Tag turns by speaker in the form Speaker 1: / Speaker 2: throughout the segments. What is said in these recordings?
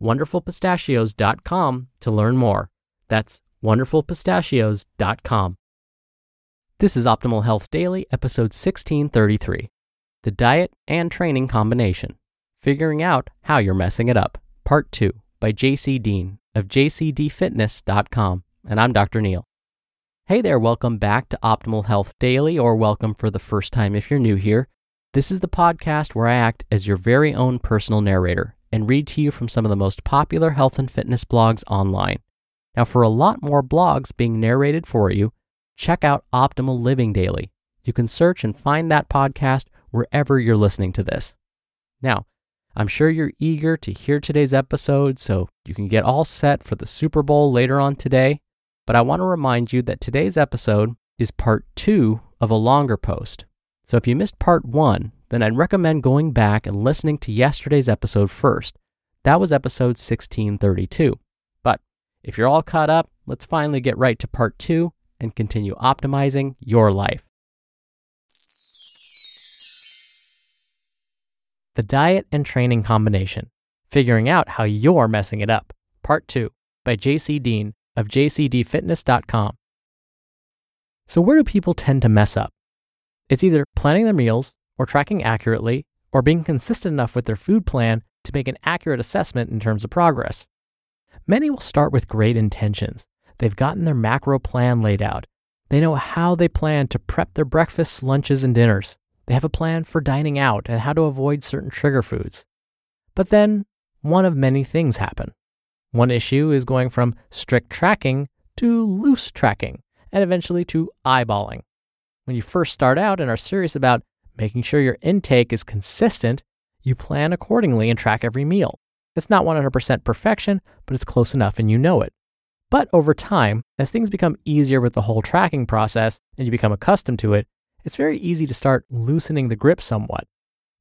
Speaker 1: wonderfulpistachios.com to learn more. That's wonderfulpistachios.com. This is Optimal Health Daily, episode 1633 The Diet and Training Combination Figuring Out How You're Messing It Up, Part 2 by JC Deen of jcdfitness.com. And I'm Dr. Neal. Hey there, welcome back to Optimal Health Daily, or welcome for the first time if you're new here. This is the podcast where I act as your very own personal narrator and read to you from some of the most popular health and fitness blogs online. Now, for a lot more blogs being narrated for you, check out Optimal Living Daily. You can search and find that podcast wherever you're listening to this. Now, I'm sure you're eager to hear today's episode so you can get all set for the Super Bowl later on today. But I want to remind you that today's episode is part two of a longer post. So if you missed part one, then I'd recommend going back and listening to yesterday's episode first. That was episode 1632. But if you're all caught up, let's finally get right to part two and continue optimizing your life. The Diet and Training Combination Figuring Out How You're Messing It Up, Part 2 by JC Deen of jcdfitness.com. So, where do people tend to mess up? It's either planning their meals, or tracking accurately, or being consistent enough with their food plan to make an accurate assessment in terms of progress. Many will start with great intentions. They've gotten their macro plan laid out. They know how they plan to prep their breakfasts, lunches, and dinners. They have a plan for dining out and how to avoid certain trigger foods. But then, one of many things happen. One issue is going from strict tracking to loose tracking, and eventually to eyeballing. When you first start out and are serious about making sure your intake is consistent, you plan accordingly and track every meal. It's not 100% perfection, but it's close enough and you know it. But over time, as things become easier with the whole tracking process and you become accustomed to it, it's very easy to start loosening the grip somewhat.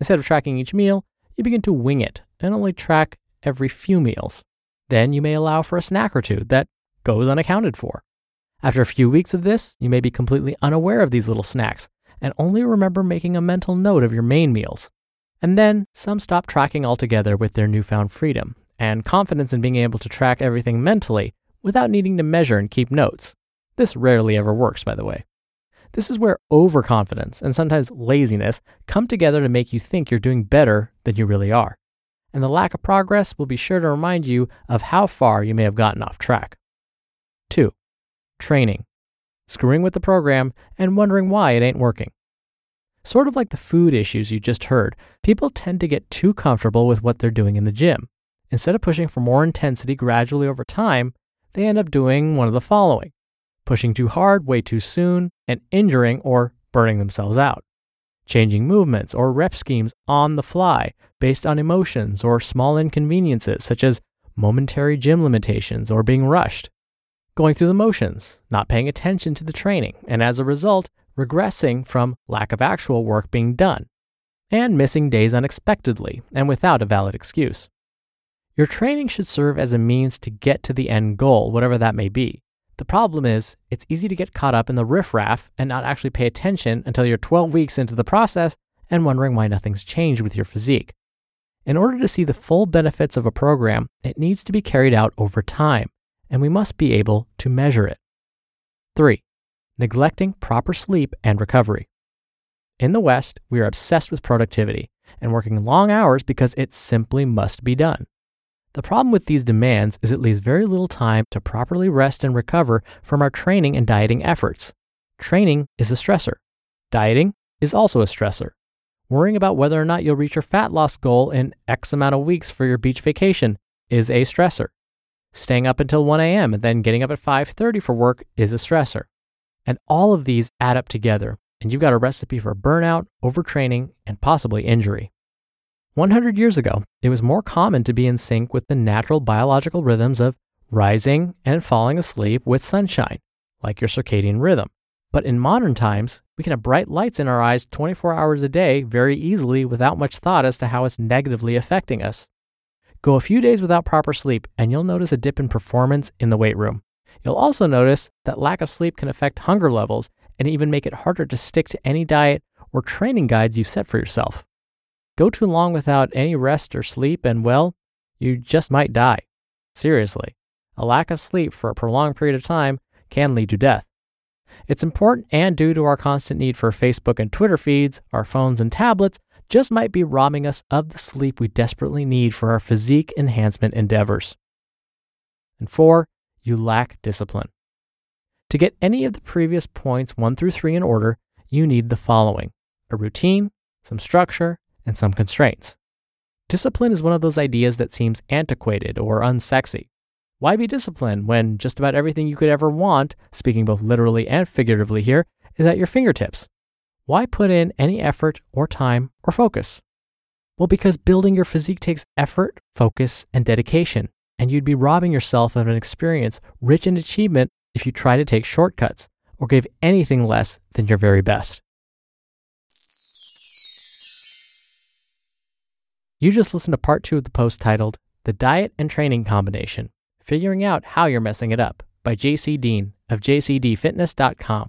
Speaker 1: Instead of tracking each meal, you begin to wing it and only track every few meals. Then you may allow for a snack or two that goes unaccounted for. After a few weeks of this, you may be completely unaware of these little snacks and only remember making a mental note of your main meals. And then some stop tracking altogether with their newfound freedom and confidence in being able to track everything mentally without needing to measure and keep notes. This rarely ever works, by the way. This is where overconfidence and sometimes laziness come together to make you think you're doing better than you really are. And the lack of progress will be sure to remind you of how far you may have gotten off track. 2. Training screwing with the program, and wondering why it ain't working. Sort of like the food issues you just heard, people tend to get too comfortable with what they're doing in the gym. Instead of pushing for more intensity gradually over time, they end up doing one of the following pushing too hard way too soon and injuring or burning themselves out. Changing movements or rep schemes on the fly based on emotions or small inconveniences such as momentary gym limitations or being rushed going through the motions, not paying attention to the training, and as a result, regressing from lack of actual work being done, and missing days unexpectedly and without a valid excuse. Your training should serve as a means to get to the end goal, whatever that may be. The problem is, it's easy to get caught up in the riffraff and not actually pay attention until you're 12 weeks into the process and wondering why nothing's changed with your physique. In order to see the full benefits of a program, it needs to be carried out over time and we must be able to measure it. 3. Neglecting proper sleep and recovery. In the West, we are obsessed with productivity and working long hours because it simply must be done. The problem with these demands is it leaves very little time to properly rest and recover from our training and dieting efforts. Training is a stressor. Dieting is also a stressor. Worrying about whether or not you'll reach your fat loss goal in X amount of weeks for your beach vacation is a stressor. Staying up until 1 a.m. and then getting up at 5:30 for work is a stressor. And all of these add up together, and you've got a recipe for burnout, overtraining, and possibly injury. 100 years ago, it was more common to be in sync with the natural biological rhythms of rising and falling asleep with sunshine, like your circadian rhythm. But in modern times, we can have bright lights in our eyes 24 hours a day very easily without much thought as to how it's negatively affecting us. Go a few days without proper sleep, and you'll notice a dip in performance in the weight room. You'll also notice that lack of sleep can affect hunger levels and even make it harder to stick to any diet or training guides you've set for yourself. Go too long without any rest or sleep, and well, you just might die. Seriously, a lack of sleep for a prolonged period of time can lead to death. It's important and due to our constant need for Facebook and Twitter feeds, our phones and tablets just might be robbing us of the sleep we desperately need for our physique enhancement endeavors. And four, you lack discipline. To get any of the previous points one through three in order, you need the following a routine, some structure, and some constraints. Discipline is one of those ideas that seems antiquated or unsexy. Why be disciplined when just about everything you could ever want, speaking both literally and figuratively here, is at your fingertips? Why put in any effort or time or focus? Well, because building your physique takes effort, focus, and dedication, and you'd be robbing yourself of an experience rich in achievement if you try to take shortcuts or give anything less than your very best. You just listened to part two of the post titled The Diet and Training Combination Figuring Out How You're Messing It Up by JC Deen of jcdfitness.com.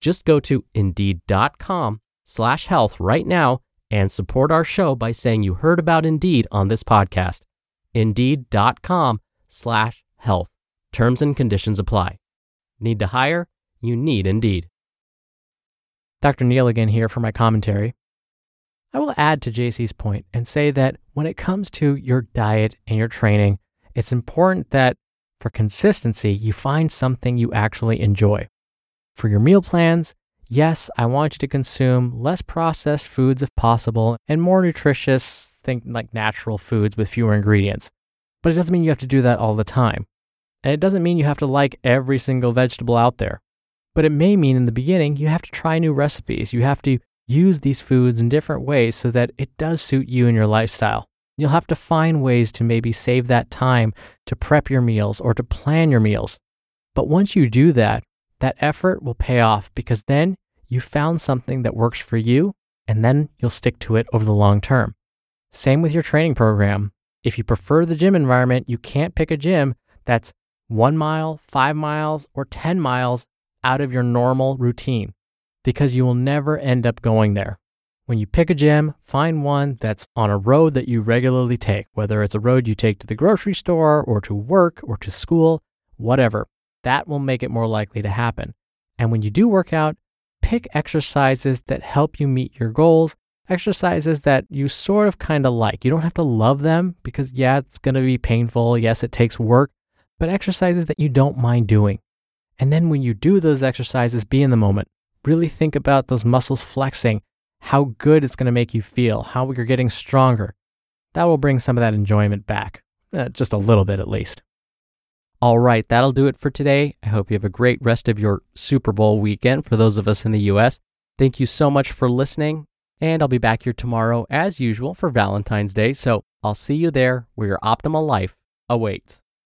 Speaker 1: Just go to indeed.com slash health right now and support our show by saying you heard about Indeed on this podcast. Indeed.com slash health. Terms and conditions apply. Need to hire? You need Indeed. Dr. Neal again here for my commentary. I will add to JC's point and say that when it comes to your diet and your training, it's important that for consistency, you find something you actually enjoy. For your meal plans, yes, I want you to consume less processed foods if possible and more nutritious, think like natural foods with fewer ingredients. But it doesn't mean you have to do that all the time. And it doesn't mean you have to like every single vegetable out there. But it may mean in the beginning you have to try new recipes. You have to use these foods in different ways so that it does suit you and your lifestyle. You'll have to find ways to maybe save that time to prep your meals or to plan your meals. But once you do that, that effort will pay off because then you found something that works for you and then you'll stick to it over the long term. Same with your training program. If you prefer the gym environment, you can't pick a gym that's one mile, five miles, or 10 miles out of your normal routine because you will never end up going there. When you pick a gym, find one that's on a road that you regularly take, whether it's a road you take to the grocery store or to work or to school, whatever that will make it more likely to happen. And when you do work out, pick exercises that help you meet your goals, exercises that you sort of kind of like. You don't have to love them because, yeah, it's going to be painful. Yes, it takes work, but exercises that you don't mind doing. And then when you do those exercises, be in the moment. Really think about those muscles flexing, how good it's going to make you feel, how you're getting stronger. That will bring some of that enjoyment back, uh, just a little bit at least. All right, that'll do it for today. I hope you have a great rest of your Super Bowl weekend for those of us in the US. Thank you so much for listening, and I'll be back here tomorrow as usual for Valentine's Day. So I'll see you there where your optimal life awaits.